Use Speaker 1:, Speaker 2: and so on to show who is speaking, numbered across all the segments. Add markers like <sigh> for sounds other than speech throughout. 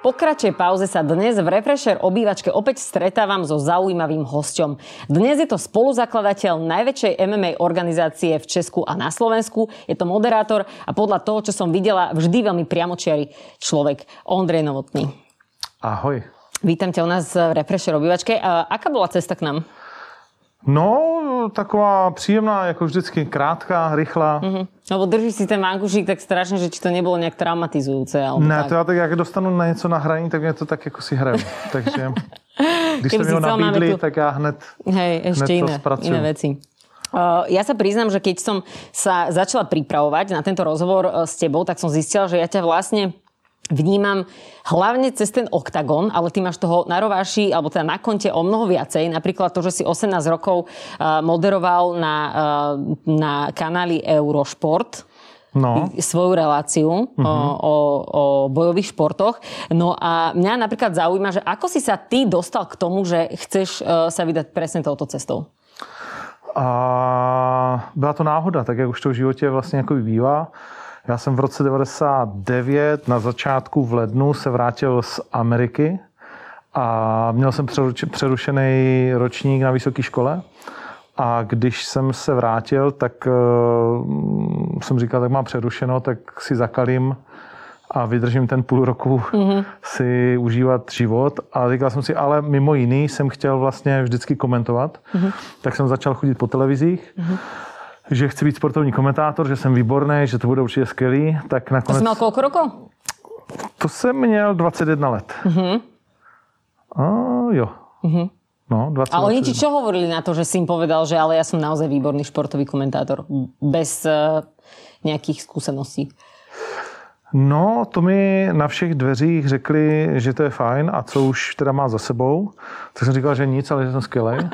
Speaker 1: Po kratšej pauze sa dnes v Refresher obývačke opäť stretávam so zaujímavým hosťom. Dnes je to spoluzakladateľ najväčšej MMA organizácie v Česku a na Slovensku. Je to moderátor a podľa toho, čo som videla, vždy veľmi priamočiarý človek. Ondrej Novotný.
Speaker 2: Ahoj.
Speaker 1: Vítam ťa u nás v Refresher obývačke. A aká bola cesta k nám?
Speaker 2: No, taková příjemná, jako vždycky, krátká, rychlá.
Speaker 1: Mm-hmm. Lebo držíš si ten vankušík tak strašně, že ti to nebylo nějak traumatizujúce. Alebo
Speaker 2: ne,
Speaker 1: tak.
Speaker 2: to já tak, jak dostanu na něco na hraní, tak mě to tak jako si hraju. <laughs> Takže když jste mi ho nabídli, tu... tak já hned,
Speaker 1: Hej, ešte
Speaker 2: hned to spracuju.
Speaker 1: iné veci. Uh, ja sa priznám, že keď som sa začala pripravovať na tento rozhovor uh, s tebou, tak som zistila, že ja ťa vlastne vnímam hlavne cez ten oktagon, ale ty máš toho na rováši, alebo teda na konte o mnoho viacej. Napríklad to, že si 18 rokov uh, moderoval na, uh, na kanáli Eurošport
Speaker 2: No.
Speaker 1: svoju reláciu uh-huh. o, o, o bojových športoch. No a mňa napríklad zaujíma, že ako si sa ty dostal k tomu, že chceš uh, sa vydať presne touto cestou?
Speaker 2: A byla to náhoda, tak jak už to v životě vlastně jako bývá. Já jsem v roce 99 na začátku v lednu se vrátil z Ameriky a měl jsem přerušený ročník na vysoké škole. A když jsem se vrátil, tak uh, jsem říkal, tak mám přerušeno, tak si zakalím a vydržím ten půl roku mm-hmm. si užívat život. A říkal jsem si, ale mimo jiný jsem chtěl vlastně vždycky komentovat. Mm-hmm. Tak jsem začal chodit po televizích. Mm-hmm že chci být sportovní komentátor, že jsem výborný, že to bude určitě skvělý, tak nakonec...
Speaker 1: To jsi měl kolik?
Speaker 2: To jsem měl 21 let. Uh-huh. A jo. Uh-huh. No, 20
Speaker 1: a oni ti čo hovorili na to, že si im povedal, že ale ja som naozaj výborný športový komentátor bez uh, nejakých skúseností?
Speaker 2: No, to mi na všech dveřích řekli, že to je fajn a co už teda má za sebou. Tak jsem říkal, že nic, ale že jsem skvělej. <laughs>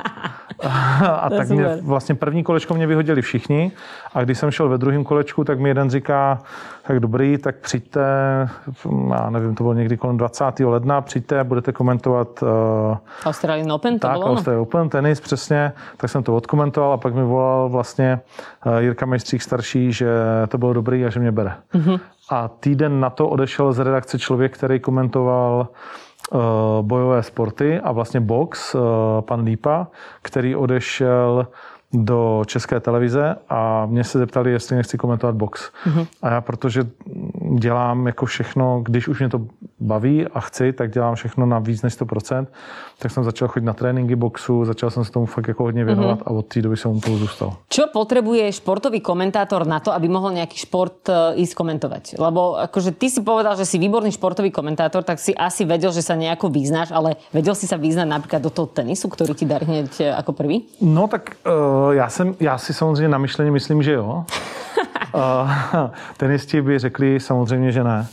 Speaker 2: a tak mě vlastně první kolečko mě vyhodili všichni a když jsem šel ve druhém kolečku, tak mi jeden říká, tak dobrý, tak přijďte, já nevím, to bylo někdy kolem 20. ledna, přijďte, budete komentovat uh,
Speaker 1: Australian Open, to
Speaker 2: tak,
Speaker 1: bylo
Speaker 2: Australian Open, tenis, přesně, tak jsem to odkomentoval a pak mi volal vlastně uh, Jirka Mejstřík starší, že to bylo dobrý a že mě bere. Mm-hmm. A týden na to odešel z redakce člověk, který komentoval uh, bojové sporty a vlastně box, uh, pan Lípa, který odešel do české televize a mě se zeptali, jestli nechci komentovat box. Mm-hmm. A já, protože dělám jako všechno, když už mě to baví a chci, tak dělám všechno na víc než 100%, tak jsem začal chodit na tréninky boxu, začal jsem se tomu fakt jako hodně věnovat mm-hmm. a od té doby jsem u toho zůstal.
Speaker 1: Čo potrebuje športový komentátor na to, aby mohl nějaký šport uh, ísť komentovať? Lebo akože ty si povedal, že si výborný športový komentátor, tak si asi vedel, že sa nejako vyznáš, ale vedel si sa vyznať napríklad do toho tenisu, ktorý ti dá hneď e, ako prvý?
Speaker 2: No tak uh, já, jsem, já si samozřejmě na myšlení myslím, že jo. <laughs> tenisti by řekli samozřejmě, že ne.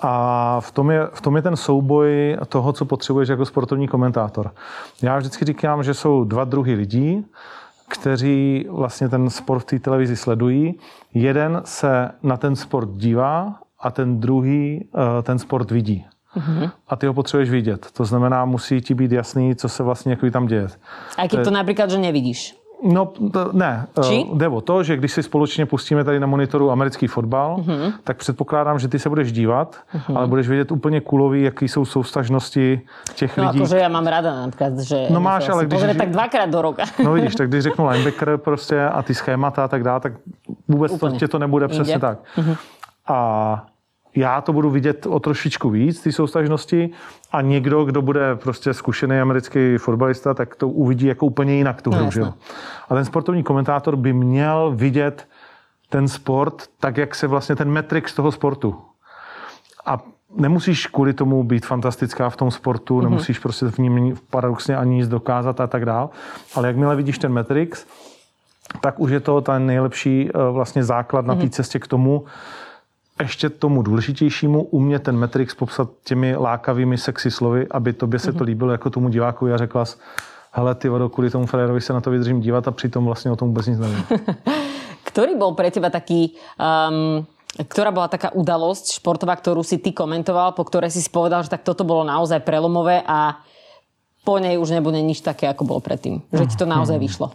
Speaker 2: A v tom, je, v tom je ten souboj toho, co potřebuješ jako sportovní komentátor. Já vždycky říkám, že jsou dva druhy lidí, kteří vlastně ten sport v té televizi sledují. Jeden se na ten sport dívá a ten druhý eh, ten sport vidí. Mm-hmm. A ty ho potřebuješ vidět. To znamená, musí ti být jasný, co se vlastně jako tam děje.
Speaker 1: A když to, to například, že nevidíš?
Speaker 2: No ne,
Speaker 1: Či?
Speaker 2: jde o to, že když si společně pustíme tady na monitoru americký fotbal, uh-huh. tak předpokládám, že ty se budeš dívat, uh-huh. ale budeš vědět úplně kulový, jaký jsou soustažnosti těch
Speaker 1: no,
Speaker 2: lidí.
Speaker 1: No, já mám ráda například, že
Speaker 2: no máš, ale když...
Speaker 1: Pozrie, tak dvakrát do roka.
Speaker 2: no vidíš, tak když <laughs> řeknu linebacker prostě a ty schémata a tak dále, tak vůbec úplně. to, to nebude přesně Jde. tak. Uh-huh. A já to budu vidět o trošičku víc, ty soustažnosti, a někdo, kdo bude prostě zkušený americký fotbalista, tak to uvidí jako úplně jinak tu hru. No, a ten sportovní komentátor by měl vidět ten sport tak, jak se vlastně ten metrik z toho sportu. A nemusíš kvůli tomu být fantastická v tom sportu, mm-hmm. nemusíš prostě v ním paradoxně ani nic dokázat a tak dál, ale jakmile vidíš ten Matrix, tak už je to ten nejlepší eh, vlastně základ na té mm-hmm. cestě k tomu, ještě tomu důležitějšímu umět ten Matrix popsat těmi lákavými sexy slovy, aby tobě se to mhm. líbilo jako tomu diváku a řekla hele, ty vodo, kvůli tomu Federovi se na to vydržím dívat a přitom vlastně o tom vůbec nic nevím. <laughs>
Speaker 1: Ktorý bol pre teba taký um, ktorá bola taká udalosť športová, ktorú si ty komentoval, po ktorej si si povedal, že tak toto bolo naozaj prelomové a po nej už nebude nič také, ako bolo predtým. Že ti to naozaj mhm. vyšlo.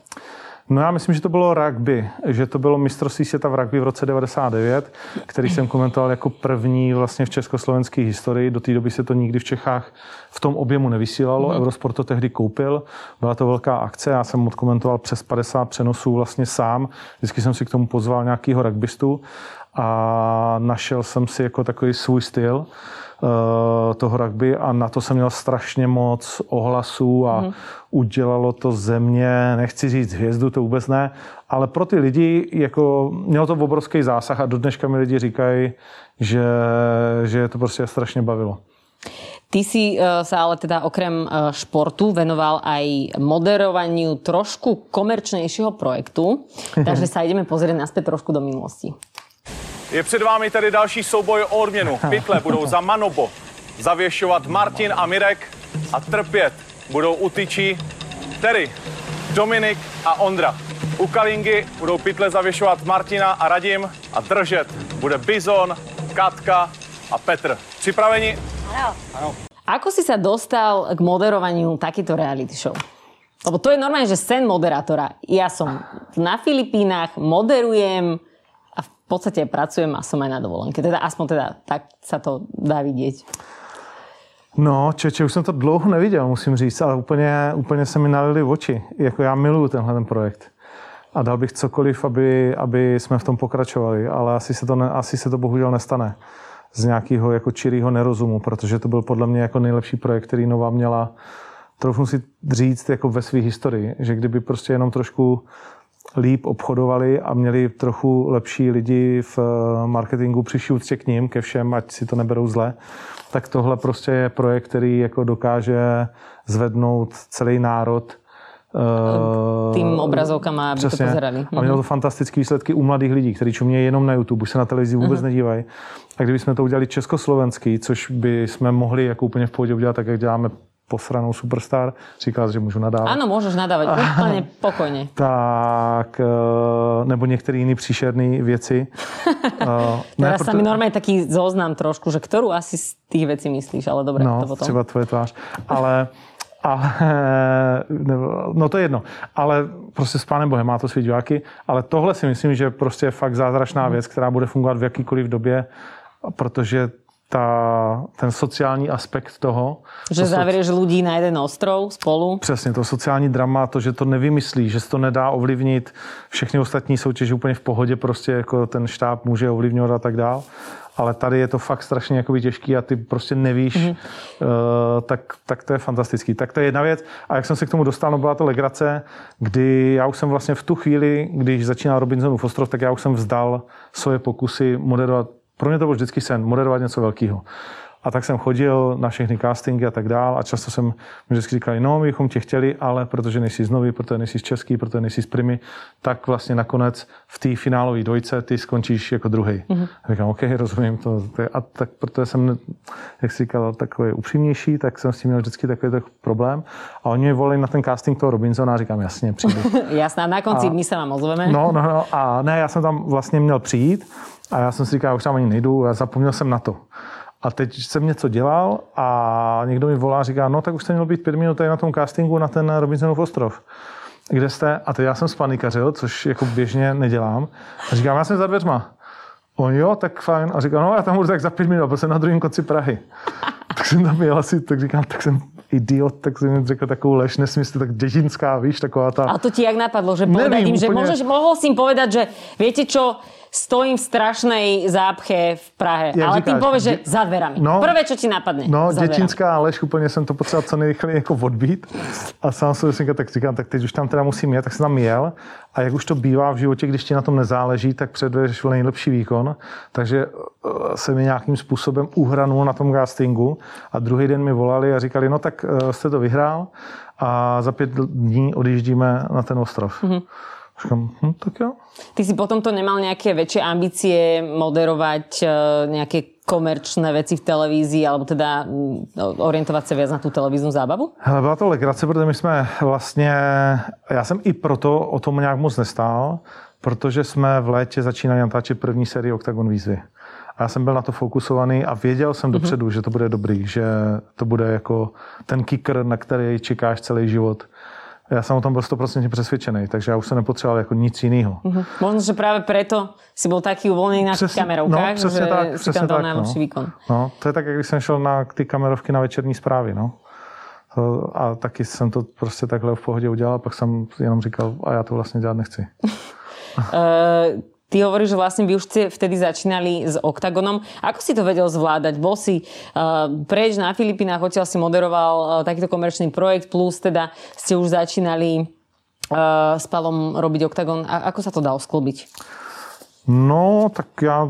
Speaker 2: No já myslím, že to bylo rugby, že to bylo mistrovství světa v rugby v roce 99, který jsem komentoval jako první vlastně v československé historii. Do té doby se to nikdy v Čechách v tom objemu nevysílalo. Mm. Eurosport to tehdy koupil, byla to velká akce, já jsem odkomentoval přes 50 přenosů vlastně sám. Vždycky jsem si k tomu pozval nějakýho rugbystu a našel jsem si jako takový svůj styl toho rugby a na to jsem měl strašně moc ohlasů a mm. udělalo to země, nechci říct hvězdu, to vůbec ne, ale pro ty lidi jako mělo to obrovský zásah a do dneška mi lidi říkají, že, že je to prostě strašně bavilo.
Speaker 1: Ty si uh, sa ale teda okrem uh, športu venoval aj moderovaniu trošku komerčnejšieho projektu, <laughs> takže sa ideme pozrieť naspäť trošku do minulosti.
Speaker 3: Je před vámi tedy další souboj o odměnu. <laughs> Pytle budou za Manobo zavěšovat Martin a Mirek a trpět budou utyčí Terry, Dominik a Ondra. U Kalingy budou pytle zavěšovat Martina a Radim a držet bude Bizon, Katka a Petr. Připraveni?
Speaker 1: Ano. ano. Ako si sa dostal k moderovaniu takýto reality show? Lebo to je normálne, že sen moderátora. Ja som na Filipínach, moderujem, podstate pracujem a som aj na dovolenke. Teda aspoň teda tak sa to dá vidieť.
Speaker 2: No, čeče, už jsem to dlouho neviděl, musím říct, ale úplně, úplně se mi nalili oči. Jako já miluju tenhle ten projekt. A dal bych cokoliv, aby, aby jsme v tom pokračovali, ale asi se to, ne, asi se to bohužel nestane z nějakého jako čirého nerozumu, protože to byl podle mě jako nejlepší projekt, který Nova měla, trochu si říct, jako ve své historii, že kdyby prostě jenom trošku líp obchodovali a měli trochu lepší lidi v eh, marketingu přišli úctě k ním, ke všem, ať si to neberou zle, tak tohle prostě je projekt, který jako dokáže zvednout celý národ
Speaker 1: eh, tým obrazovkama, aby Přesně. to pozerali.
Speaker 2: A mělo to mhm. fantastické výsledky u mladých lidí, kteří čumějí jenom na YouTube, už se na televizi vůbec uh-huh. nedívají. A kdybychom to udělali československý, což by jsme mohli jako úplně v pohodě udělat, tak jak děláme posranou superstar. Říkal, že můžu nadávat.
Speaker 1: Ano, můžeš nadávat <laughs> úplně pokojně.
Speaker 2: tak, eh, nebo některé jiné příšerné věci. <laughs>
Speaker 1: Uh, Teraz proto... mi normálně taký zoznam trošku, že kterou asi z těch věcí myslíš, ale dobré,
Speaker 2: no,
Speaker 1: to potom.
Speaker 2: třeba tvoje tvář. Ale, ale, <laughs> no to je jedno, ale prostě s Pánem Bohem má to svý diváky, ale tohle si myslím, že prostě je fakt zázračná věc, která bude fungovat v jakýkoliv době, protože ta, ten sociální aspekt toho.
Speaker 1: Že to zavřeš soci... lidí na jeden ostrov spolu.
Speaker 2: Přesně, to sociální drama, to, že to nevymyslí, že se to nedá ovlivnit. Všechny ostatní soutěže úplně v pohodě, prostě jako ten štáb může ovlivňovat a tak dál. Ale tady je to fakt strašně jakoby těžký a ty prostě nevíš, mm-hmm. uh, tak, tak to je fantastický. Tak to je jedna věc. A jak jsem se k tomu dostal, no byla to legrace, kdy já už jsem vlastně v tu chvíli, když začínal Robinsonův ostrov, tak já už jsem vzdal svoje pokusy moderovat pro mě to byl vždycky sen, moderovat něco velkého. A tak jsem chodil na všechny castingy a tak dál a často jsem mi vždycky říkali, no, my bychom tě chtěli, ale protože nejsi z Novy, protože nejsi z Český, protože nejsi z Primy, tak vlastně nakonec v té finálové dvojce ty skončíš jako druhý. Mm-hmm. A říkám, OK, rozumím to. A tak protože jsem, jak jsi říkal, takový upřímnější, tak jsem s tím měl vždycky takový tak problém. A oni mě volili na ten casting toho Robinsona a říkám, jasně, přijdu. <laughs>
Speaker 1: Jasná, na konci a, my se vám ozveme.
Speaker 2: No, no, no, a ne, já jsem tam vlastně měl přijít a já jsem si říkal, už tam ani nejdu, já zapomněl jsem na to. A teď jsem něco dělal a někdo mi volá a říká, no tak už jste měl být pět minut tady na tom castingu na ten Robinsonův ostrov. Kde jste? A teď já jsem spanikařil, což jako běžně nedělám. A říkám, já jsem za dveřma. On jo, tak fajn. A říkal, no já tam budu tak za pět minut, protože jsem na druhém konci Prahy. <laughs> tak jsem tam jel asi, tak říkám, tak jsem idiot, tak jsem mi řekl takovou lež, nesmysl, tak děžinská, víš, taková ta...
Speaker 1: A to ti jak napadlo, že povedať im, že môžeš, mohol si im povedať, že viete čo, stojím v strašnej zápche v Prahe. Jak ale říkáš, ty pověš, že dě... za dverami. No, Prvé, čo ti napadne.
Speaker 2: No, děčinská lež, úplně jsem to potřeboval co nejrychleji jako odbít. A sám se říkal, tak říkám, tak teď už tam teda musím jet, tak jsem tam jel. A jak už to bývá v životě, když ti na tom nezáleží, tak předvedeš nejlepší výkon. Takže eh, se mi nějakým způsobem uhranul na tom castingu. A druhý den mi volali a říkali, no tak eh, jste to vyhrál a za pět dní odjíždíme na ten ostrov. Mm-hmm. Říkám, hm, tak jo.
Speaker 1: Ty si potom to nemal nejaké väčšie ambície moderovať e, nejaké komerčné veci v televízii, alebo teda mm, orientovat se viac na tu televíznu zábavu?
Speaker 2: Hele, byla to legrace, protože my jsme vlastně, já jsem i proto o tom nějak moc nestál, protože jsme v létě začínali natáčet první sérii Octagon výzvy. A já jsem byl na to fokusovaný a věděl jsem mm-hmm. dopředu, že to bude dobrý, že to bude jako ten kicker, na který čekáš celý život. Já jsem o tom byl 100% přesvědčený, takže já už jsem nepotřeboval jako nic jiného.
Speaker 1: Mm-hmm. Možno, že právě proto si byl taky uvolněný na těch kamerovkách, no, že tak, si tam dal nejlepší no. výkon.
Speaker 2: No, to je tak, jak jsem šel na ty kamerovky na večerní zprávy. No. A taky jsem to prostě takhle v pohodě udělal, pak jsem jenom říkal, a já to vlastně dělat nechci. <laughs> <laughs>
Speaker 1: Ty hovoríš, že vlastne vy už ste vtedy začínali s OKTAGONom. Ako si to vedel zvládať? Bol si uh, preč na Filipinách, odtiaľ si moderoval uh, takýto komerčný projekt, plus teda ste už začínali uh, s Palom robiť OKTAGON. A ako sa to dalo sklobiť?
Speaker 2: No, tak já,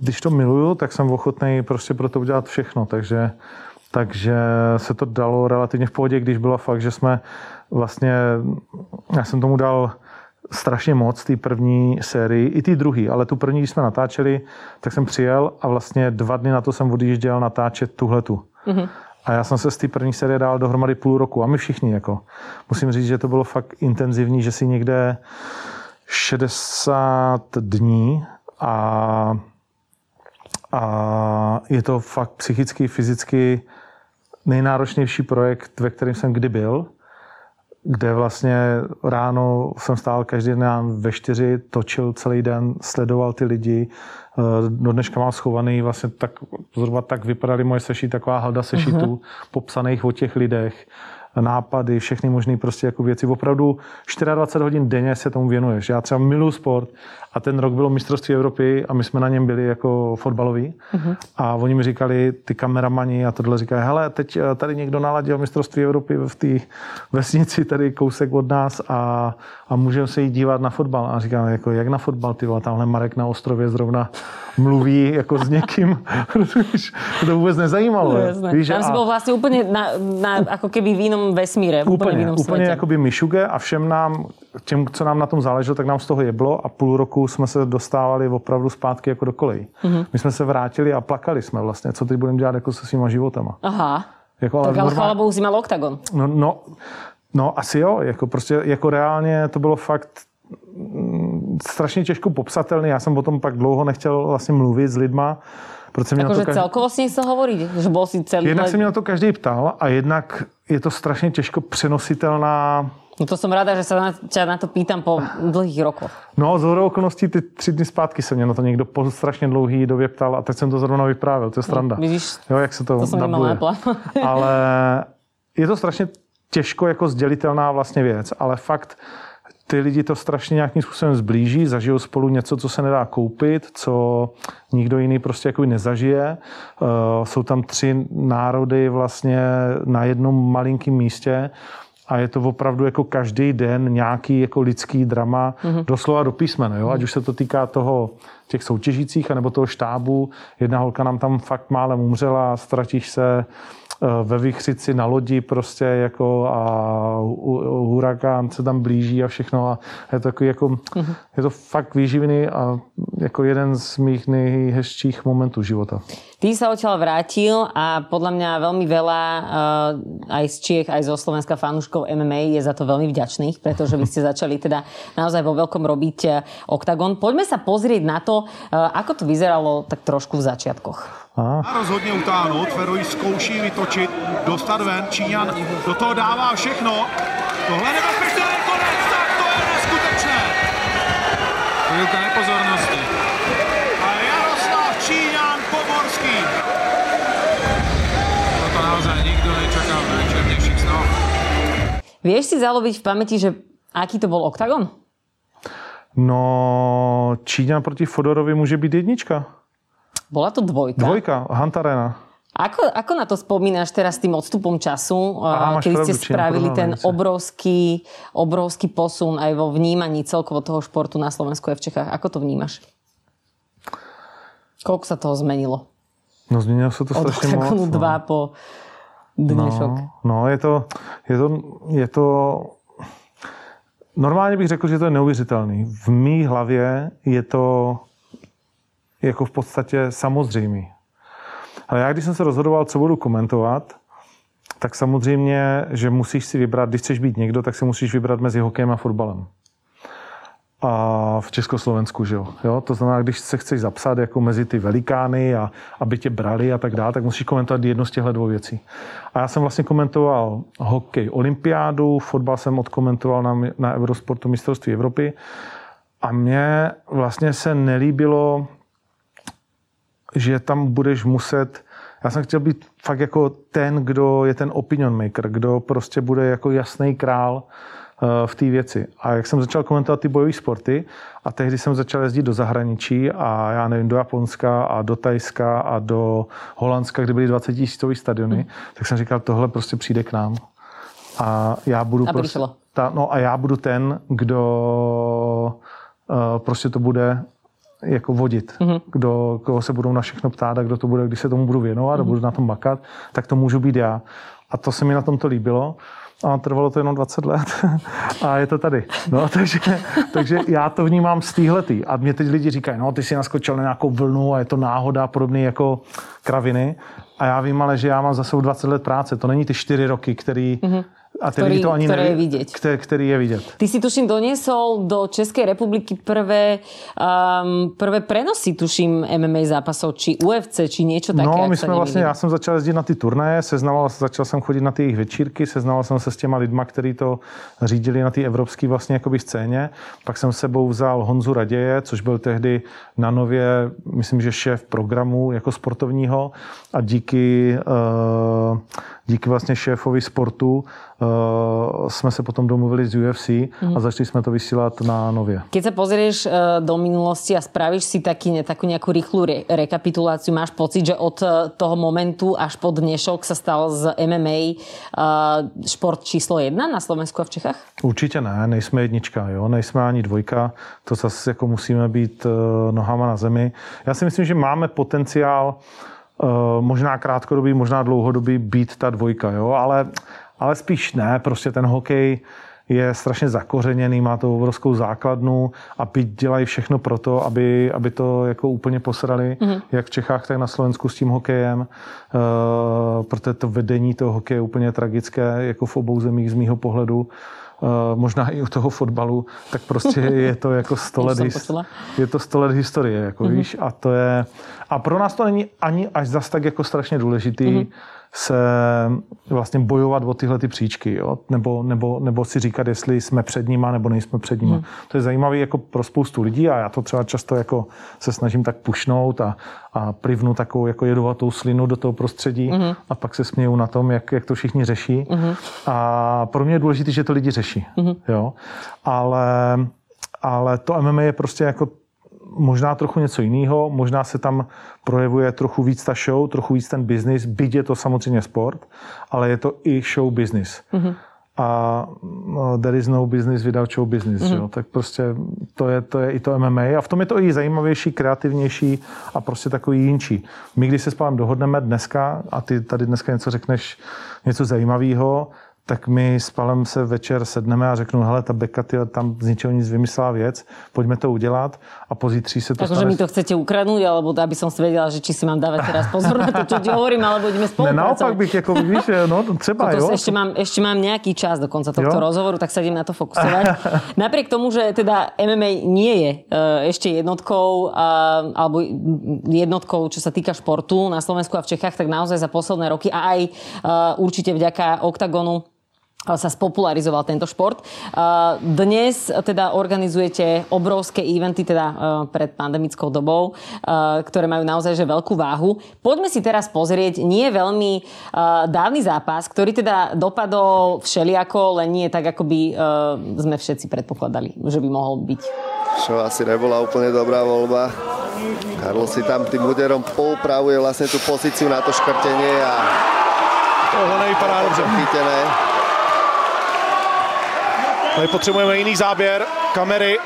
Speaker 2: když to miluju, tak jsem ochotný prostě pro to udělat všechno, takže, takže se to dalo relativně v pohodě, když bylo fakt, že jsme vlastně, já jsem tomu dal strašně moc té první sérii, i té druhé, ale tu první, když jsme natáčeli, tak jsem přijel a vlastně dva dny na to jsem odjížděl natáčet tuhletu. Mm-hmm. A já jsem se z té první série dál dohromady půl roku. A my všichni, jako. Musím říct, že to bylo fakt intenzivní, že si někde 60 dní a, a je to fakt psychicky, fyzicky nejnáročnější projekt, ve kterém jsem kdy byl kde vlastně ráno jsem stál každý den ve čtyři, točil celý den, sledoval ty lidi. Eh, do dneška mám schovaný vlastně tak, zhruba tak vypadaly moje seši, taková halda sešitů, uh-huh. popsaných o těch lidech nápady, všechny možné prostě jako věci. Opravdu 24 hodin denně se tomu věnuješ. Já třeba miluji sport a ten rok bylo mistrovství Evropy a my jsme na něm byli jako fotbaloví uh-huh. a oni mi říkali, ty kameramani a tohle říkají, hele, teď eh, tady někdo naladil mistrovství Evropy v té vesnici tady kousek od nás a, a můžeme se jít dívat na fotbal. A říkám, jako, jak na fotbal, ty vole, tamhle Marek na ostrově zrovna mluví jako s někým, <laughs> to vůbec nezajímalo.
Speaker 1: Víš, Tam a... si byl vlastně úplně na, na, jako keby v jiném vesmíre, úplně, úplně v jinom
Speaker 2: úplně
Speaker 1: jako
Speaker 2: by myšuge a všem nám, těm, co nám na tom záleželo, tak nám z toho jeblo a půl roku jsme se dostávali opravdu zpátky jako do kolejí. Mm-hmm. My jsme se vrátili a plakali jsme vlastně, co teď budeme dělat jako se svýma životama.
Speaker 1: Aha. Jako, ale tak ale normál... chvála bohu, mal oktagon.
Speaker 2: No, no, no, asi jo, jako prostě, jako reálně to bylo fakt strašně těžko popsatelný. Já jsem o tom pak dlouho nechtěl vlastně mluvit s lidma.
Speaker 1: Protože mě Akože každý... celkovo s ní se hovorí, že bol si celý...
Speaker 2: Jednak se mě na to každý ptal a jednak je to strašně těžko přenositelná
Speaker 1: No to jsem ráda, že se na, tě na to pýtam po dlouhých rokoch.
Speaker 2: No, z hodou okolností ty tři dny zpátky se mě na to někdo po strašně dlouhý době ptal a teď jsem to zrovna vyprávěl, to je stranda.
Speaker 1: Vidíš,
Speaker 2: jo, jak se to,
Speaker 1: to jsem
Speaker 2: Ale je to strašně těžko jako sdělitelná vlastně věc, ale fakt ty lidi to strašně nějakým způsobem zblíží, zažijou spolu něco, co se nedá koupit, co nikdo jiný prostě jako nezažije. Uh, jsou tam tři národy vlastně na jednom malinkém místě a je to opravdu jako každý den nějaký jako lidský drama, mm-hmm. doslova do písmene, jo? ať už se to týká toho těch soutěžících, anebo toho štábu. Jedna holka nám tam fakt málem umřela, ztratíš se, Eh, ve Vychřici na lodi prostě jako a hurikán se tam blíží a všechno a je to takový jako, uh-huh. je to fakt výživný a jako jeden z mých nejhezčích momentů života.
Speaker 1: Ty sa odtiaľ vrátil a podľa mňa veľmi veľa uh, aj z Čiech, aj zo Slovenska fanúškov MMA je za to veľmi vďačných, pretože vy ste <laughs> začali teda naozaj vo veľkom robiť uh, OKTAGON. Poďme sa pozrieť na to, uh, ako to vyzeralo tak trošku v začiatkoch.
Speaker 4: A rozhodně utáhnout, Feroji zkouší vytočit, dostat ven, Číňan do toho dává všechno. Tohle nebezpečné je konec, tak to je neskutečné. Chvilka nepozornosti. A Jaroslav Číňan Pomorský. Toto naozaj nikdo nečakal v najčernejších snoch.
Speaker 1: Vieš si zaloviť v pamäti, že aký to bol oktagon?
Speaker 2: No, Číňan proti Fodorovi může být jednička.
Speaker 1: Bola to dvojka?
Speaker 2: Dvojka, Hantarena.
Speaker 1: Ako, ako na to spomínaš teraz tým odstupom času, Aha, keď ste spravili ten obrovský, obrovský posun aj vo vnímaní celkovo toho športu na Slovensku a v Čechách? Ako to vnímaš? Koľko sa toho zmenilo?
Speaker 2: No zmenilo sa to strašne moc.
Speaker 1: Od dva no. po dnešok.
Speaker 2: No, no je, to, je, to, je to Normálně bych řekl, že to je neuvěřitelný. V mý hlavě je to jako v podstatě samozřejmý. Ale já, když jsem se rozhodoval, co budu komentovat, tak samozřejmě, že musíš si vybrat, když chceš být někdo, tak si musíš vybrat mezi hokejem a fotbalem. A v Československu, že jo? jo? To znamená, když se chceš zapsat jako mezi ty velikány a aby tě brali a tak dále, tak musíš komentovat jednu z těchto dvou věcí. A já jsem vlastně komentoval hokej olympiádu, fotbal jsem odkomentoval na, na Eurosportu mistrovství Evropy a mně vlastně se nelíbilo, že tam budeš muset já jsem chtěl být fakt jako ten, kdo je ten opinion maker, kdo prostě bude jako jasný král eh, v té věci. A jak jsem začal komentovat ty bojové sporty a tehdy jsem začal jezdit do zahraničí a já nevím, do Japonska a do Tajska a do Holandska, kde byly 20 tisícový stadiony, hmm. tak jsem říkal, tohle prostě přijde k nám. A já budu
Speaker 1: a prostě,
Speaker 2: ta, no a já budu ten, kdo uh, prostě to bude jako vodit. Mm-hmm. Kdo, koho se budou na všechno ptát a kdo to bude, když se tomu budu věnovat mm-hmm. a mhm. budu na tom makat, tak to můžu být já. A to se mi na tom to líbilo. A trvalo to jenom 20 let <laughs> a je to tady. No, <laughs> takže, takže já to vnímám z téhletý. A mě teď lidi říkají, no ty si naskočil na nějakou vlnu a je to náhoda, podobný jako kraviny. A já vím ale, že já mám za sebou 20 let práce. To není ty 4 roky, který mm-hmm
Speaker 1: a ty ktorý, to ani ktoré neví, je vidieť.
Speaker 2: Ktorý, ktorý je vidieť.
Speaker 1: Ty si tuším doniesol do Českej republiky prvé, um, prvé prenosy, tuším, MMA zápasov, či UFC, či niečo také.
Speaker 2: No, my jsme vlastně, já jsem začal jezdit na ty turnaje, seznamoval, začal jsem chodit na ty jejich večírky, seznamoval jsem se s těma lidma, kteří to řídili na té evropské vlastně jakoby scéně. Pak jsem sebou vzal Honzu Raděje, což byl tehdy na nově, myslím, že šéf programu jako sportovního a díky uh, díky vlastně šéfovi sportu uh, jsme se potom domluvili z UFC a mhm. začali jsme to vysílat na nově.
Speaker 1: Keď se pozrieš uh, do minulosti a spravíš si taký, ne, takú nejakú rýchlu re, rekapituláciu, máš pocit, že od uh, toho momentu až po dnešok sa stal z MMA uh, šport číslo jedna na Slovensku a v Čechách?
Speaker 2: Určitě ne, nejsme jednička, jo? nejsme ani dvojka, to zase jako musíme být uh, nohama na zemi. Já si myslím, že máme potenciál Eh, možná krátkodobý, možná dlouhodobý být ta dvojka, jo? Ale, ale spíš ne, prostě ten hokej je strašně zakořeněný, má to obrovskou základnu a byť dělají všechno pro to, aby, aby to jako úplně posrali, mm-hmm. jak v Čechách, tak na Slovensku s tím hokejem, uh, protože to vedení toho hokeje je úplně tragické, jako v obou zemích z mýho pohledu. Uh, možná i u toho fotbalu, tak prostě <laughs> je to jako 100 let, his- je to 100 let historie, jako mm-hmm. víš, a to je, a pro nás to není ani až zas tak jako strašně důležitý, mm-hmm se vlastně bojovat o tyhle ty příčky, jo? Nebo, nebo, nebo si říkat, jestli jsme před nima nebo nejsme před nima. Hmm. To je zajímavé jako pro spoustu lidí a já to třeba často jako se snažím tak pušnout a, a privnu takovou jako jedovatou slinu do toho prostředí hmm. a pak se směju na tom, jak, jak to všichni řeší. Hmm. A pro mě je důležité, že to lidi řeší. Hmm. Jo? Ale, ale to MMA je prostě jako možná trochu něco jiného, možná se tam projevuje trochu víc ta show, trochu víc ten business, byť je to samozřejmě sport, ale je to i show business. Mm-hmm. A no, there is no business without show business, mm-hmm. jo? tak prostě to je, to je i to MMA a v tom je to i zajímavější, kreativnější a prostě takový jinčí. My, když se s pánem dohodneme dneska a ty tady dneska něco řekneš, něco zajímavého, tak my s Palem se večer sedneme a řeknu, hele, ta Beka ty, tam z ničeho nic vymyslela věc, pojďme to udělat a pozítří se to
Speaker 1: Takže stane... mi to chcete ukradnout, alebo aby som si věděla, že či si mám dávat teraz pozor na to, čo ti hovorím, alebo budeme spolupracovat.
Speaker 2: Ne, naopak bych, jako víš, no třeba,
Speaker 1: to,
Speaker 2: jo.
Speaker 1: Ještě mám, ještě mám nějaký čas do konca tohto jo? rozhovoru, tak sa idem na to fokusovat. <laughs> Napriek tomu, že teda MMA nie je uh, ešte jednotkou, uh, alebo jednotkou, čo sa týka športu na Slovensku a v Čechách, tak naozaj za posledné roky a aj uh, určite vďaka OKTAGONu sa spopularizoval tento šport. Dnes teda organizujete obrovské eventy, teda e, pred pandemickou dobou, e, ktoré majú naozaj že veľkú váhu. Poďme si teraz pozrieť nie veľmi e, dávny zápas, ktorý teda dopadol všeliako, len nie tak, ako by sme všetci predpokladali, že by mohol byť.
Speaker 5: Čo asi nebola úplne dobrá voľba. Karlo si tam tým úderom poupravuje vlastne tú pozíciu na to škrtenie a
Speaker 4: Tohle nevypadá dobře.
Speaker 5: Chytené.
Speaker 4: Tady potřebujeme jiný záběr, kamery.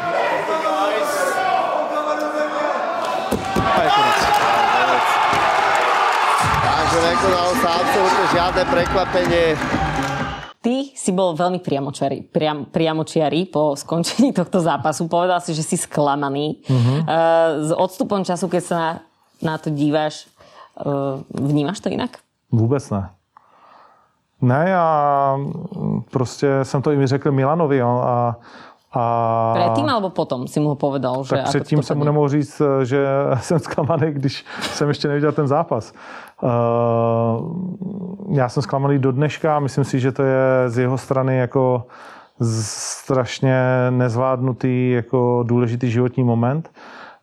Speaker 4: A je konec.
Speaker 5: Takže nekonal sám absolútne žiadne prekvapenie.
Speaker 1: ty si bol veľmi priamočiarý, priam, priamočiarý po skončení tohto zápasu. Povedal si, že si sklamaný. Uh-huh. S odstupom času, keď sa na, na to díváš, vnímaš to inak?
Speaker 2: Vůbec ne. Ne, já prostě jsem to i řekl Milanovi jo, a
Speaker 1: a... Předtím alebo potom si mu povedal? Že
Speaker 2: tak předtím jsem mu nemohl říct, že <laughs> jsem zklamaný, když jsem ještě neviděl ten zápas. Uh, já jsem zklamaný do dneška, myslím si, že to je z jeho strany jako strašně nezvládnutý jako důležitý životní moment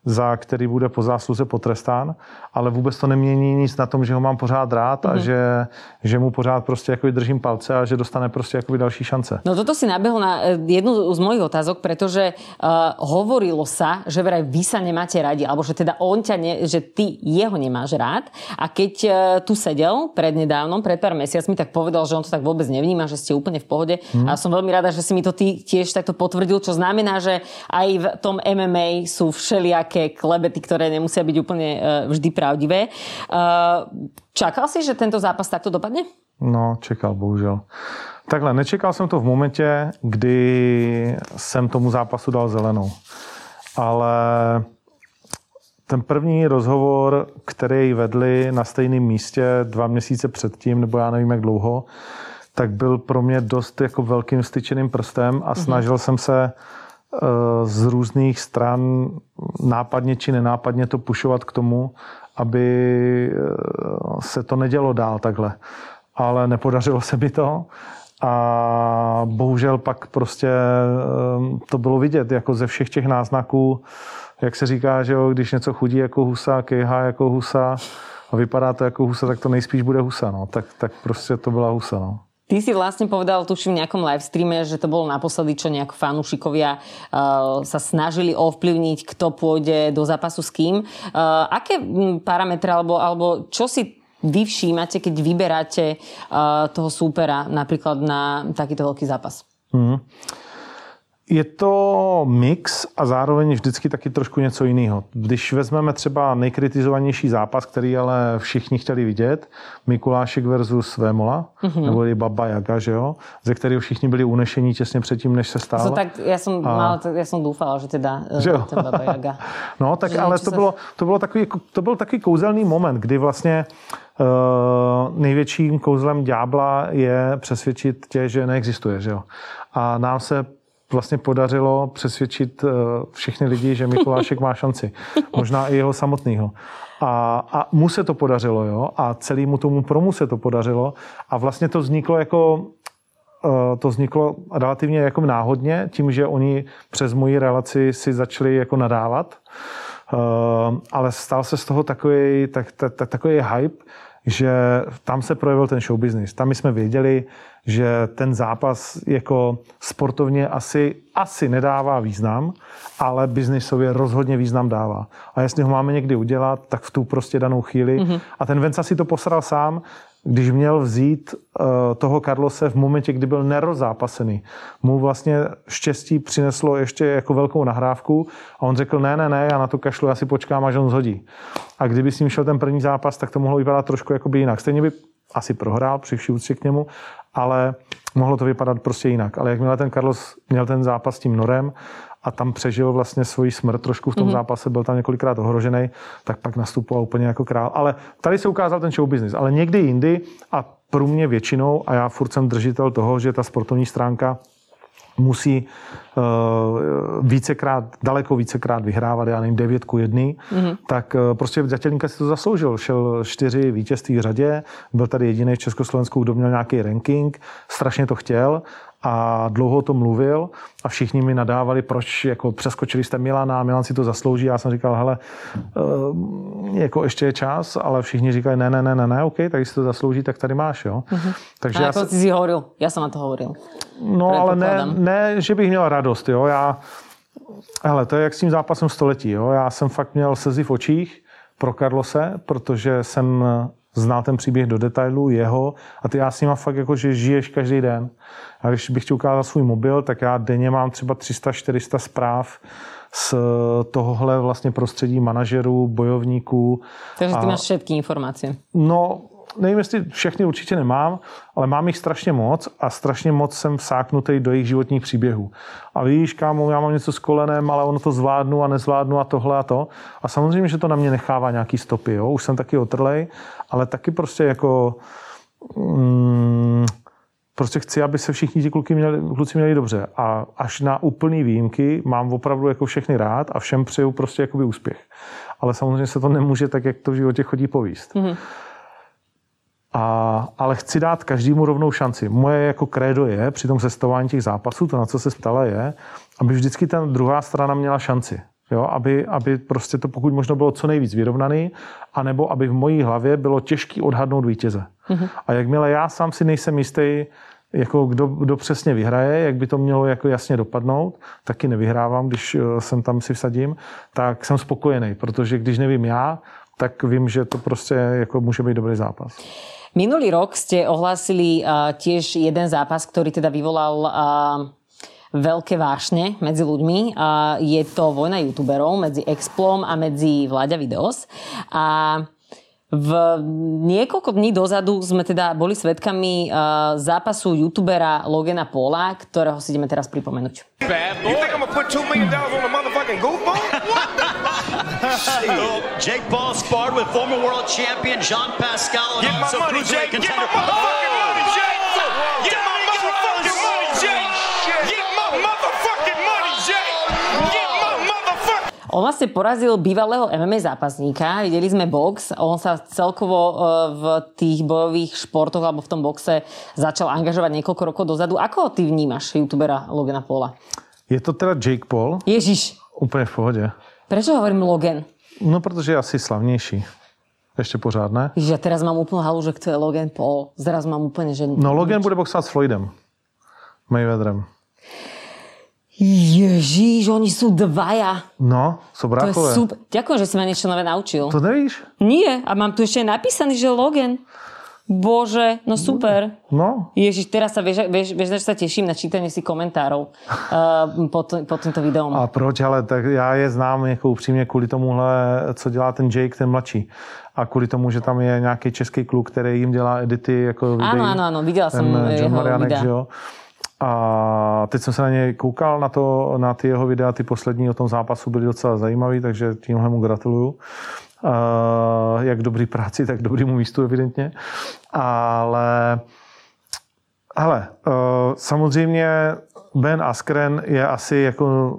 Speaker 2: za který bude po zásluze potrestán, ale vůbec to nemění nic na tom, že ho mám pořád rád mm-hmm. a mhm. že, že mu pořád prostě jako držím palce a že dostane prostě jako další šance.
Speaker 1: No toto si nabehol na eh, jednu z mojich otázok, protože uh, hovorilo sa, že vraj vy sa nemáte radi, alebo že teda on ťa, ne, že ty jeho nemáš rád a keď uh, tu sedel prednedávnom, pred pár mesiacmi, tak povedal, že on to tak vôbec nevníma, že ste úplne v pohode mm. a som veľmi rada, že si mi to ty tiež takto potvrdil, čo znamená, že aj v tom MMA sú všelijaké nejaké klebety, ktoré nemusia byť úplne uh, vždy pravdivé. Uh, čakal si, že tento zápas takto dopadne?
Speaker 2: No, čekal, bohužel. Takhle, nečekal jsem to v momentě, kdy jsem tomu zápasu dal zelenou. Ale ten první rozhovor, který vedli na stejném místě dva měsíce předtím, nebo já nevím jak dlouho, tak byl pro mě dost jako velkým styčeným prstem a mhm. snažil mm-hmm. jsem se z různých stran nápadně či nenápadně to pušovat k tomu, aby eh, se to nedělo dál takhle. Ale nepodařilo se mi to a bohužel pak prostě eh, to bylo vidět, jako ze všech těch náznaků, jak se říká, že jo, když něco chudí jako husa, kejhá jako husa a vypadá to jako husa, tak to nejspíš bude husa, no. Tak, tak prostě to byla husa, no.
Speaker 1: Ty si vlastne povedal, tuším, v nejakom live streame, že to bolo naposledy, čo nejak fanúšikovia uh, sa snažili ovplyvniť, kto pôjde do zápasu s kým. Uh, aké parametre, alebo, alebo čo si vy všímate, keď vyberáte uh, toho súpera napríklad na takýto veľký zápas? Mm.
Speaker 2: Je to mix a zároveň vždycky taky trošku něco jiného. Když vezmeme třeba nejkritizovanější zápas, který ale všichni chtěli vidět, Mikulášek versus Vémola, mm-hmm. nebo i Baba Jaga, že jo? ze kterého všichni byli unešení těsně předtím, než se stál.
Speaker 1: So, tak já jsem, a... mal, já jsem doufala, že teda že jo? ten Baba Jaga. <laughs>
Speaker 2: no, tak že ale to, se... bylo, to, bylo takový, to byl takový kouzelný moment, kdy vlastně Uh, největším kouzlem ďábla je přesvědčit tě, že neexistuje. Že jo? A nám se vlastně podařilo přesvědčit eh, všechny lidi, že Mikulášek má šanci. Možná i jeho samotného. A, a mu se to podařilo, jo? A celému tomu promu se to podařilo. A vlastně to vzniklo jako eh, to vzniklo relativně jako náhodně, tím, že oni přes moji relaci si začali jako nadávat. Eh, ale stal se z toho takový, tak, tak, tak, takový hype, že tam se projevil ten show business. Tam my jsme věděli, že ten zápas jako sportovně asi, asi nedává význam, ale biznisově rozhodně význam dává. A jestli ho máme někdy udělat, tak v tu prostě danou chvíli. Mm-hmm. A ten Venca si to posral sám, když měl vzít uh, toho Carlose v momentě, kdy byl nerozápasený. Mu vlastně štěstí přineslo ještě jako velkou nahrávku a on řekl, ne, ne, ne, já na to kašlu, já si počkám, až on zhodí. A kdyby s ním šel ten první zápas, tak to mohlo vypadat trošku jako by jinak. Stejně by asi prohrál při vší k němu, ale mohlo to vypadat prostě jinak. Ale jakmile ten Carlos měl ten zápas s tím Norem a tam přežil vlastně svoji smrt trošku v tom mm-hmm. zápase, byl tam několikrát ohrožený, tak pak nastupoval úplně jako král. Ale tady se ukázal ten show business. Ale někdy jindy a pro mě většinou, a já furt jsem držitel toho, že ta sportovní stránka musí uh, vícekrát, daleko vícekrát vyhrávat, já nevím, devět ku jedný, mm-hmm. tak uh, prostě Zatelníka si to zasloužil. Šel čtyři vítězství v řadě, byl tady jediný v Československu, kdo měl nějaký ranking, strašně to chtěl a dlouho to mluvil a všichni mi nadávali, proč jako přeskočili jste Milana, Milan si to zaslouží. Já jsem říkal, hele, uh, jako ještě je čas, ale všichni říkali, ne, ne, ne, ne, ne, OK, tak si to zaslouží, tak tady máš, jo. Uh-huh.
Speaker 1: Takže a já jako si hovoril, já jsem na to hovoril.
Speaker 2: No, ale ne, ne, že bych měl radost, jo. Já, hele, to je jak s tím zápasem století, jo. Já jsem fakt měl slzy v očích pro Karlose, protože jsem znal ten příběh do detailu, jeho, a ty já s ním fakt jako, že žiješ každý den. A když bych ti ukázal svůj mobil, tak já denně mám třeba 300-400 zpráv z tohohle vlastně prostředí manažerů, bojovníků.
Speaker 1: Takže ty a, máš všetky informace.
Speaker 2: No, nevím, jestli všechny určitě nemám, ale mám jich strašně moc a strašně moc jsem vsáknutý do jejich životních příběhů. A víš, kámo, já mám něco s kolenem, ale ono to zvládnu a nezvládnu a tohle a to. A samozřejmě, že to na mě nechává nějaký stopy, jo? už jsem taky otrlej, ale taky prostě jako... Mm, prostě chci, aby se všichni ti kluky měli, kluci měli dobře. A až na úplný výjimky mám opravdu jako všechny rád a všem přeju prostě jakoby úspěch. Ale samozřejmě se to nemůže tak, jak to v životě chodí povíst. Mm-hmm. A, ale chci dát každému rovnou šanci. Moje jako krédo je při tom sestavování těch zápasů, to, na co se ptala, je, aby vždycky ta druhá strana měla šanci. Jo, aby, aby prostě to pokud možno bylo co nejvíc vyrovnaný, anebo aby v mojí hlavě bylo těžký odhadnout vítěze. Mm-hmm. A jakmile já sám si nejsem jistý, jako kdo, kdo přesně vyhraje, jak by to mělo jako jasně dopadnout, taky nevyhrávám, když eh, jsem tam si vsadím, tak jsem spokojený, protože když nevím já, tak vím, že to prostě jako může být dobrý zápas.
Speaker 1: Minulý rok ste ohlásili uh, tiež jeden zápas, ktorý teda vyvolal uh, veľké vášne medzi ľuďmi. Uh, je to vojna youtuberov medzi Explom a medzi Vláďa Videos. A v niekoľko dní dozadu sme teda boli svetkami uh, zápasu youtubera Logena Paula, ktorého si ideme teraz pripomenúť. Bad boy. You think I'm gonna put $2 million on a motherfucking goofball? <laughs> Jake Paul sparred with former world champion Jean Pascal Get my money, Jake. Get my motherfucking money, Jake. Get my motherfucking money, Jake. Get my motherfucking money, Jake. Get my motherfucking on vlastne porazil bývalého MMA zápasníka, videli sme box, on sa celkovo e, v tých bojových športoch alebo v tom boxe začal angažovať niekoľko rokov dozadu. Ako ty vnímaš youtubera Logana Paula?
Speaker 2: Je to teda Jake Paul.
Speaker 1: Ježiš.
Speaker 2: Úplně v pohodě.
Speaker 1: Prečo hovorím Logan?
Speaker 2: No, protože je asi slavnější. Ještě pořád ne?
Speaker 1: Že teraz mám úplne halu, že kto je Logan Paul. Zraz mám úplne, že...
Speaker 2: No Logan bude boxovat s Floydem. Mayweatherem.
Speaker 1: Ježíš, oni sú dvaja.
Speaker 2: No, sú brákové. To je super.
Speaker 1: Ďakujem, že si ma niečo nové naučil.
Speaker 2: To nevíš?
Speaker 1: Nie, a mám tu ešte napísaný, že Logan. Bože, no super.
Speaker 2: No.
Speaker 1: Ježiš, teraz sa, vieš, vieš, vieš, sa teším na čítanie si komentárov uh, <laughs> pod, pod týmto videom.
Speaker 2: A proč, ale tak já je znám jako upřímně kvůli tomuhle, co dělá ten Jake, ten mladší. A kvůli tomu, že tam je nějaký český kluk, který jim dělá edity. Jako
Speaker 1: ano, ano, ano, viděla jsem jeho Marianek, videa. Že jo?
Speaker 2: A teď jsem se na něj koukal, na, to, na ty jeho videa, ty poslední o tom zápasu byly docela zajímavý, takže tímhle mu gratuluju. Jak dobrý práci, tak dobrýmu místu evidentně. Ale hele, uh, samozřejmě Ben Askren je asi jako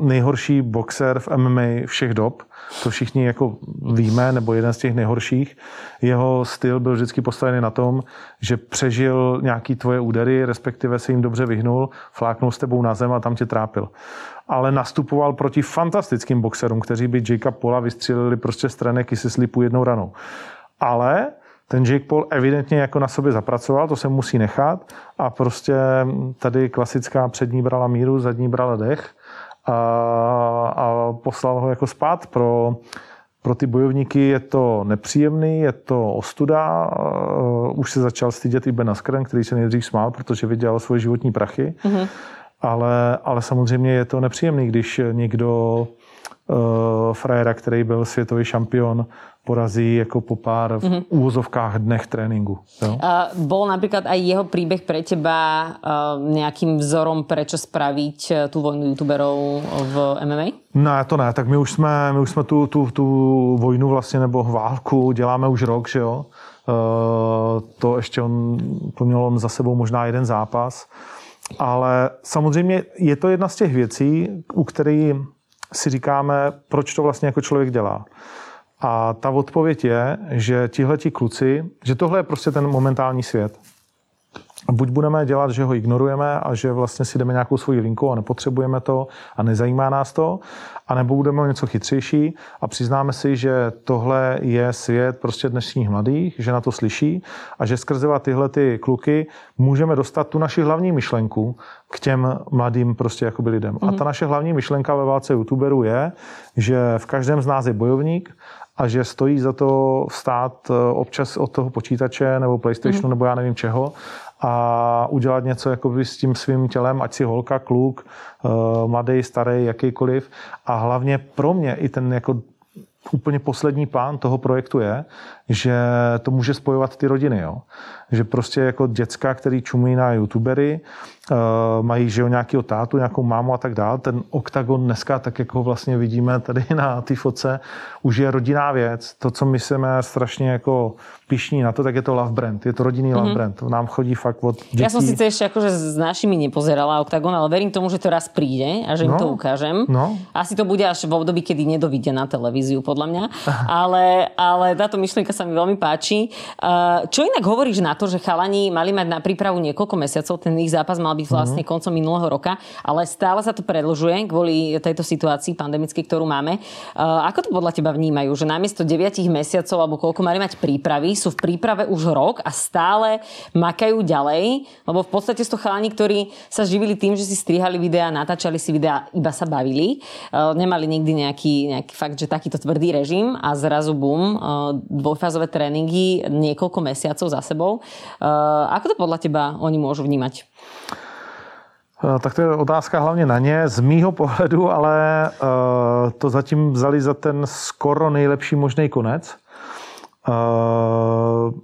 Speaker 2: nejhorší boxer v MMA všech dob. To všichni jako víme, nebo jeden z těch nejhorších. Jeho styl byl vždycky postavený na tom, že přežil nějaký tvoje údery, respektive se jim dobře vyhnul, fláknul s tebou na zem a tam tě trápil. Ale nastupoval proti fantastickým boxerům, kteří by Jakea Paula vystřelili prostě z trenek i se slipu jednou ranou. Ale ten Jake Paul evidentně jako na sobě zapracoval, to se musí nechat a prostě tady klasická přední brala míru, zadní brala dech a, a poslal ho jako spát pro, pro ty bojovníky je to nepříjemný, je to ostuda. Už se začal stydět i Ben Askren, který se nejdřív smál, protože viděl svoje životní prachy. Mm-hmm. Ale, ale samozřejmě je to nepříjemný, když někdo uh, frajera, který byl světový šampion, porazí jako po pár v mm-hmm. úvozovkách dnech tréninku. Jo?
Speaker 1: Uh, bol napríklad aj jeho príbeh pre teba uh, nejakým vzorom, prečo spraviť uh, tú vojnu youtuberov v MMA?
Speaker 2: Ne, to ne. Tak my už jsme, my už jsme tu, tu, tu vojnu vlastně nebo válku děláme už rok, že jo. Uh, to ještě on, to měl on za sebou možná jeden zápas. Ale samozřejmě je to jedna z těch věcí, u kterých si říkáme, proč to vlastně jako člověk dělá. A ta odpověď je, že tihleti kluci, že tohle je prostě ten momentální svět. Buď budeme dělat, že ho ignorujeme a že vlastně si jdeme nějakou svoji linku a nepotřebujeme to a nezajímá nás to, anebo budeme něco chytřejší a přiznáme si, že tohle je svět prostě dnešních mladých, že na to slyší a že skrze tyhle ty kluky můžeme dostat tu naši hlavní myšlenku k těm mladým prostě jakoby lidem. Mm-hmm. A ta mhm. naše hlavní myšlenka ve válce youtuberů je, že v každém z nás je bojovník a že stojí za to vstát eh, občas od toho počítače nebo PlayStationu mm. nebo já nevím čeho a udělat něco jakoby s tím svým tělem, ať si holka, kluk, eh, mladý, starý, jakýkoliv. A hlavně pro mě i ten jako úplně poslední plán toho projektu je, že to může spojovat ty rodiny. Jo? Že prostě jako děcka, který čumí na youtubery, uh, mají že jo, nějakého tátu, nějakou mámu a tak dále. Ten oktagon dneska, tak jako vlastně vidíme tady na té foce, už je rodinná věc. To, co my jsme strašně jako pišní na to, tak je to love brand. Je to rodinný mm-hmm. love mhm. brand. Nám chodí fakt od dětí.
Speaker 1: Ja som síce ešte akože s našimi nepozerala oktagon, ale verím tomu, že to raz príde a že im no, to ukážem.
Speaker 2: No.
Speaker 1: Asi to bude až v období, kedy nedovidia na televíziu, podľa mňa. <laughs> Ale, ale táto myšlienka sa mi veľmi páči. Čo inak hovoríš na to, že chalani mali mať na prípravu niekoľko mesiacov, ten ich zápas mal byť vlastne mm-hmm. koncom minulého roka, ale stále sa to predlžuje kvôli tejto situácii pandemickej, ktorú máme. Ako to podľa teba vnímajú? Že namiesto 9 mesiacov alebo koľko mali mať prípravy, sú v príprave už rok a stále makajú ďalej, lebo v podstate sú to chalani, ktorí sa živili tým, že si strihali videá, natáčali si videá, iba sa bavili. Nemali nikdy nejaký, nejaký fakt, že takýto tvrdý režim a zrazu bum, dvojfázové tréningy niekoľko mesiacov za sebou. Ako to podľa teba oni môžu vnímať?
Speaker 2: Tak to je otázka hlavně na ně. Z mýho pohledu ale to zatím vzali za ten skoro nejlepší možný konec. Eh,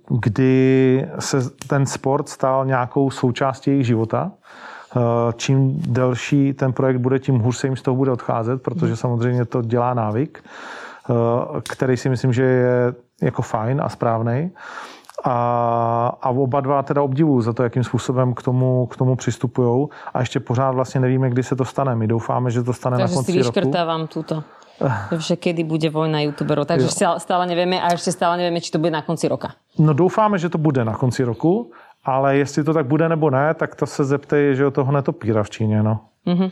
Speaker 2: kdy se ten sport stal nějakou součástí jejich života. Eh, čím delší ten projekt bude, tím hůř se jim z toho bude odcházet, protože samozřejmě to dělá návyk, eh, který si myslím, že je jako fajn a správný. A, a oba dva teda obdivuju za to, jakým způsobem k tomu, k tomu přistupují. A ještě pořád vlastně nevíme, kdy se to stane. My doufáme, že to stane
Speaker 1: Takže
Speaker 2: na konci
Speaker 1: roku. Takže si túto že kedy bude vojna youtuberov. Takže jo. stále nevieme a ešte stále nevieme, či to bude na konci roka.
Speaker 2: No doufáme, že to bude na konci roku, ale jestli to tak bude nebo ne, tak to se zeptej, že o toho netopíra v Číně. No.
Speaker 1: Mm-hmm.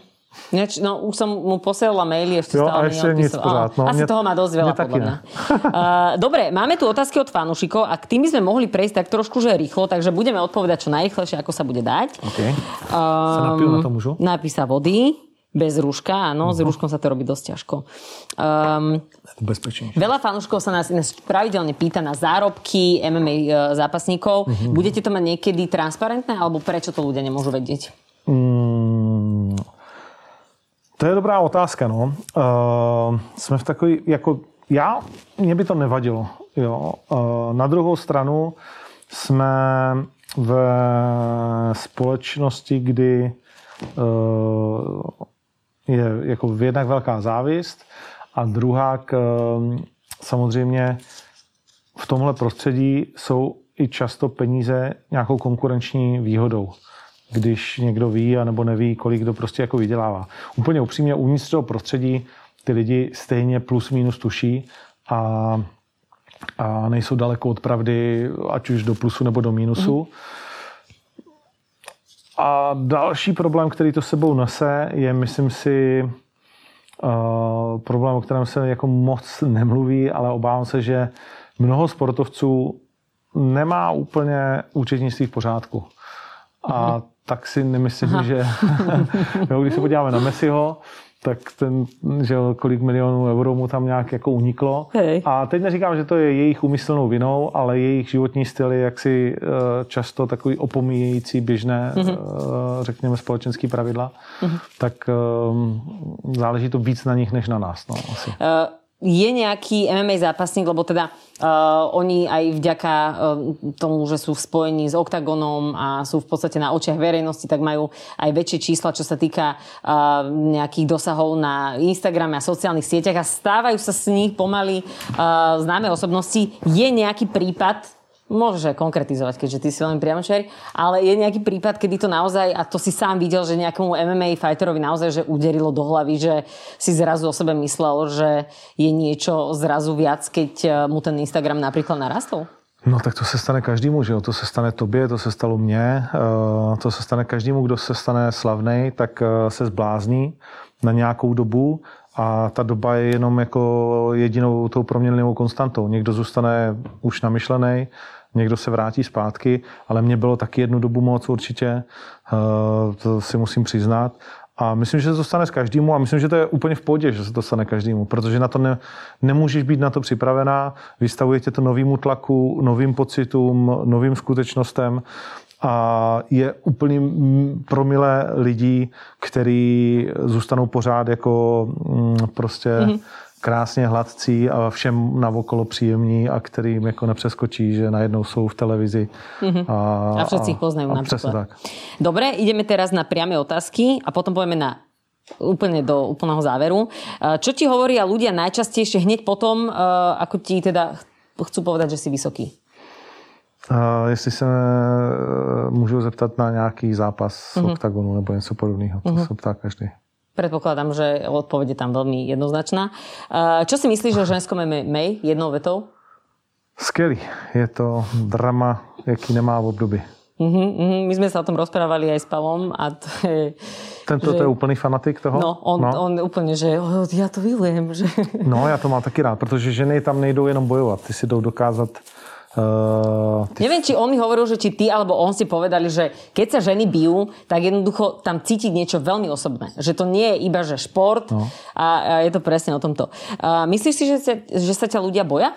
Speaker 1: Neč, no, už som mu posielala maily, ešte
Speaker 2: jo,
Speaker 1: stále
Speaker 2: a ešte nic pořád. No,
Speaker 1: asi mne, toho má dosť veľa, podľa mňa. uh, dobre, máme tu otázky od fanúšikov a k tým by sme mohli prejsť tak trošku, že rýchlo, takže budeme odpovedať čo najrychlejšie, ako sa bude dať.
Speaker 2: Okay. Um, sa na to môžu?
Speaker 1: Napísa vody. Bez rúška, áno, uh-huh. s mhm. rúškom sa to robí dosť ťažko. Um,
Speaker 2: Bezpečnejšie.
Speaker 1: Veľa fanúškov sa nás pravidelne pýta na zárobky MMA e, zápasníkov. Uh-huh. Budete to mať niekedy transparentné, alebo prečo to ľudia nemôžu vedieť? Mm,
Speaker 2: to je dobrá otázka, no. Uh, jsme v takový, jako já, mě by to nevadilo, jo. Uh, na druhou stranu jsme v společnosti, kdy uh, je jako jednak velká závist a druhá k, ehm, samozřejmě v tomhle prostředí jsou i často peníze nějakou konkurenční výhodou když někdo ví a nebo neví, kolik kdo prostě jako vydělává. Úplně upřímně uvnitř toho prostředí ty lidi stejně plus minus tuší a, a nejsou daleko od pravdy, ať už do plusu nebo do mínusu. Mm. A další problém, který to sebou nese, je, myslím si, uh, problém, o kterém se jako moc nemluví, ale obávám se, že mnoho sportovců nemá úplně účetnictví v pořádku. A mhm. Tak si nemyslím, Aha. že <laughs> jo, když se podíváme na Messiho, tak ten, že kolik milionů euro mu tam nějak jako uniklo.
Speaker 1: Hej.
Speaker 2: A teď neříkám, že to je jejich umyslnou vinou, ale jejich životní styl je jaksi uh, často takový opomíjející běžné, mm-hmm. řekněme, společenský pravidla. Mm-hmm. Tak um, záleží to víc na nich, než na nás. No, asi. Uh
Speaker 1: je nejaký MMA zápasník, lebo teda uh, oni aj vďaka uh, tomu, že sú v spojení s OKTAGONom a sú v podstate na očiach verejnosti, tak majú aj väčšie čísla, čo sa týka uh, nejakých dosahov na Instagrame a sociálnych sieťach a stávajú sa s nich pomaly uh, známe osobnosti. Je nejaký prípad Môžeš aj konkretizovať, keďže ty si len priamočer, ale je nejaký prípad, kedy to naozaj, a to si sám videl, že nejakému MMA fighterovi naozaj, že uderilo do hlavy, že si zrazu o sebe myslel, že je niečo zrazu viac, keď eh, mu ten Instagram napríklad narastol?
Speaker 2: No tak to se stane každému, že jo? To se stane tobě, to se stalo mně, eh, to se stane každému, kdo se stane slavný, tak eh, se zblázní na nějakou dobu a ta doba je jenom jako jedinou tou proměnlivou konstantou. Někdo zůstane už namyšlený, někdo se vrátí zpátky, ale mě bylo taky jednu dobu moc určitě, eh, to si musím přiznat. A myslím, že se to stane s každému a myslím, že to je úplně v pohodě, že se to stane každému, protože na to ne, nemůžeš být na to připravená, vystavuje tě to novýmu tlaku, novým pocitům, novým skutečnostem a je úplný promile lidí, který zůstanou pořád jako mm, prostě mm-hmm krásně hladcí a všem navokolo příjemní a kterým jako nepřeskočí, že najednou jsou v televizi.
Speaker 1: Mm-hmm. A, a všetci ich poznajú a, napríklad. tak. Dobre, ideme teraz na priame otázky a potom pojeme na úplne do úplného záveru. Čo ti hovoria ľudia najčastejšie hneď potom, ako ti teda chcú povedať, že si vysoký?
Speaker 2: Uh, jestli se můžu zeptat na nějaký zápas z uh-huh. oktagonu nebo něco podobného. To uh-huh. se ptá každý.
Speaker 1: Predpokladám, že odpoveď je tam veľmi jednoznačná. Čo si myslíš o ženskom MMA jednou vetou?
Speaker 2: Skvělý. Je to drama, jaký nemá v období.
Speaker 1: Uh-huh, uh-huh. My sme sa o tom rozprávali aj s Pavlom a to je...
Speaker 2: Tento že... to je úplný fanatik toho?
Speaker 1: No, on, no. on úplne, že oh, ja to milujem. Že...
Speaker 2: No, já to mám taky rád, protože ženy tam nejdou jenom bojovat. Ty si jdou dokázat
Speaker 1: Uh, ty... Neviem, či on mi hovoril, že či ty alebo on si povedali, že keď sa ženy bijú, tak jednoducho tam cítiť niečo veľmi osobné. Že to nie je iba, že šport no. a, a je to presne o tomto. Uh, myslíš si, že sa, že sa ťa ľudia boja?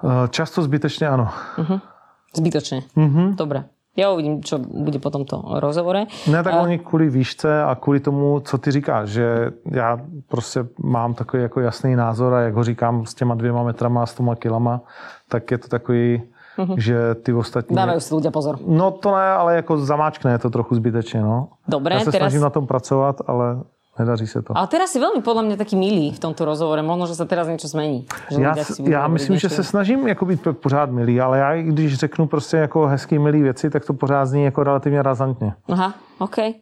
Speaker 2: Uh, často zbytečne áno.
Speaker 1: Uh-huh. Zbytočne. Uh-huh. Dobre. Já uvidím, co bude po tomto rozhovore.
Speaker 2: Ne, tak oni kvůli výšce a kvůli tomu, co ty říkáš, že já prostě mám takový jako jasný názor a jak ho říkám s těma dvěma metrama a s těma kilama, tak je to takový, uh-huh. že ty ostatní...
Speaker 1: Dávají si ľudia pozor.
Speaker 2: No to ne, ale jako zamáčkne to trochu zbytečně, no.
Speaker 1: Dobré,
Speaker 2: Já se teraz... snažím na tom pracovat, ale Nedaří se to.
Speaker 1: Ale teraz si veľmi podľa mňa taký milý v tomto rozhovore. Možno, že sa teraz niečo zmení.
Speaker 2: Že já, já myslím, že se snažím jako být pořád milý, ale já když řeknu prostě jako hezký milý věci, tak to pořád zní jako relativně razantně.
Speaker 1: Aha, OK. uh,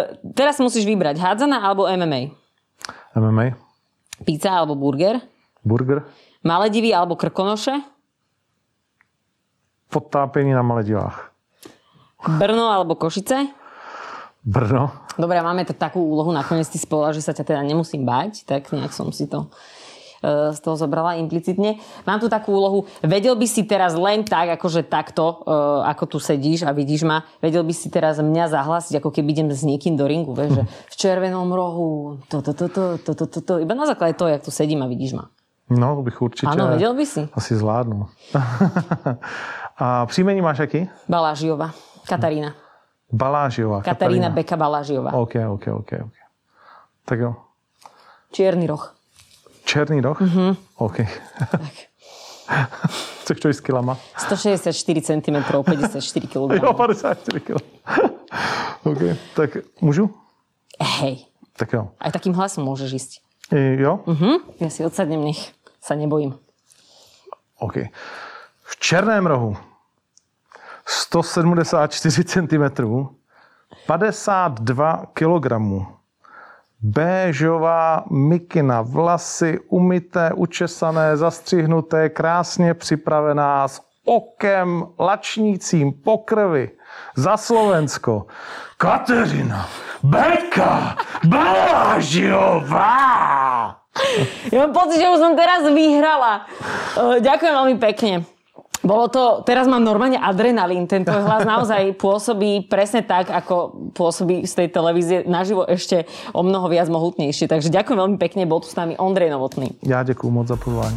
Speaker 1: <laughs> teraz musíš vybrať hádzana alebo MMA?
Speaker 2: MMA.
Speaker 1: Pizza alebo burger?
Speaker 2: Burger.
Speaker 1: Maledivy alebo krkonoše?
Speaker 2: Potápení na Maledivách.
Speaker 1: Brno alebo Košice?
Speaker 2: Brno.
Speaker 1: Dobre, máme to takú úlohu, nakoniec ty spola, že sa ťa teda nemusím bať, tak nejak som si to e, z toho zobrala implicitne. Mám tu takú úlohu, vedel by si teraz len tak, akože takto, e, ako tu sedíš a vidíš ma, vedel by si teraz mňa zahlasiť, ako keby idem s niekým do ringu, vieš, že v červenom rohu, to, to, to, to, to, to, to, to, iba na základe toho, jak tu sedím a vidíš ma.
Speaker 2: No, bych určitě...
Speaker 1: Áno, vedel by si.
Speaker 2: Asi zvládnu. <laughs> a příjmení máš aký?
Speaker 1: Balážiova. Katarína.
Speaker 2: Balážiová.
Speaker 1: Katarína, Katarína. Beka Balážiová.
Speaker 2: OK, OK, OK. okay. Tak jo.
Speaker 1: Čierny roh.
Speaker 2: Černý roh?
Speaker 1: Mhm.
Speaker 2: OK. Tak. <laughs> Co chceš s kilama?
Speaker 1: 164 cm, 54 kg.
Speaker 2: Jo, 54 kg. OK, tak můžu?
Speaker 1: Hej.
Speaker 2: Tak jo.
Speaker 1: Aj takým hlasom môžeš ísť.
Speaker 2: I, jo?
Speaker 1: Uh-huh. Ja si odsadnem, nech sa nebojím.
Speaker 2: OK. V černém rohu 174 cm, 52 kg. Béžová mikina, vlasy umyté, učesané, zastřihnuté, krásně připravená, s okem lačnícím po krvi. Za Slovensko. Kateřina Beka Balážiová!
Speaker 1: Ja mám pocit, že už som teraz vyhrala. Ďakujem veľmi pekne. Bolo to, teraz mám normálne adrenalín, ten tvoj hlas naozaj pôsobí presne tak, ako pôsobí z tej televízie naživo ešte o mnoho viac mohutnejšie. Takže ďakujem veľmi pekne, bol tu s nami Ondrej Novotný.
Speaker 2: Ja ďakujem moc za pozvanie.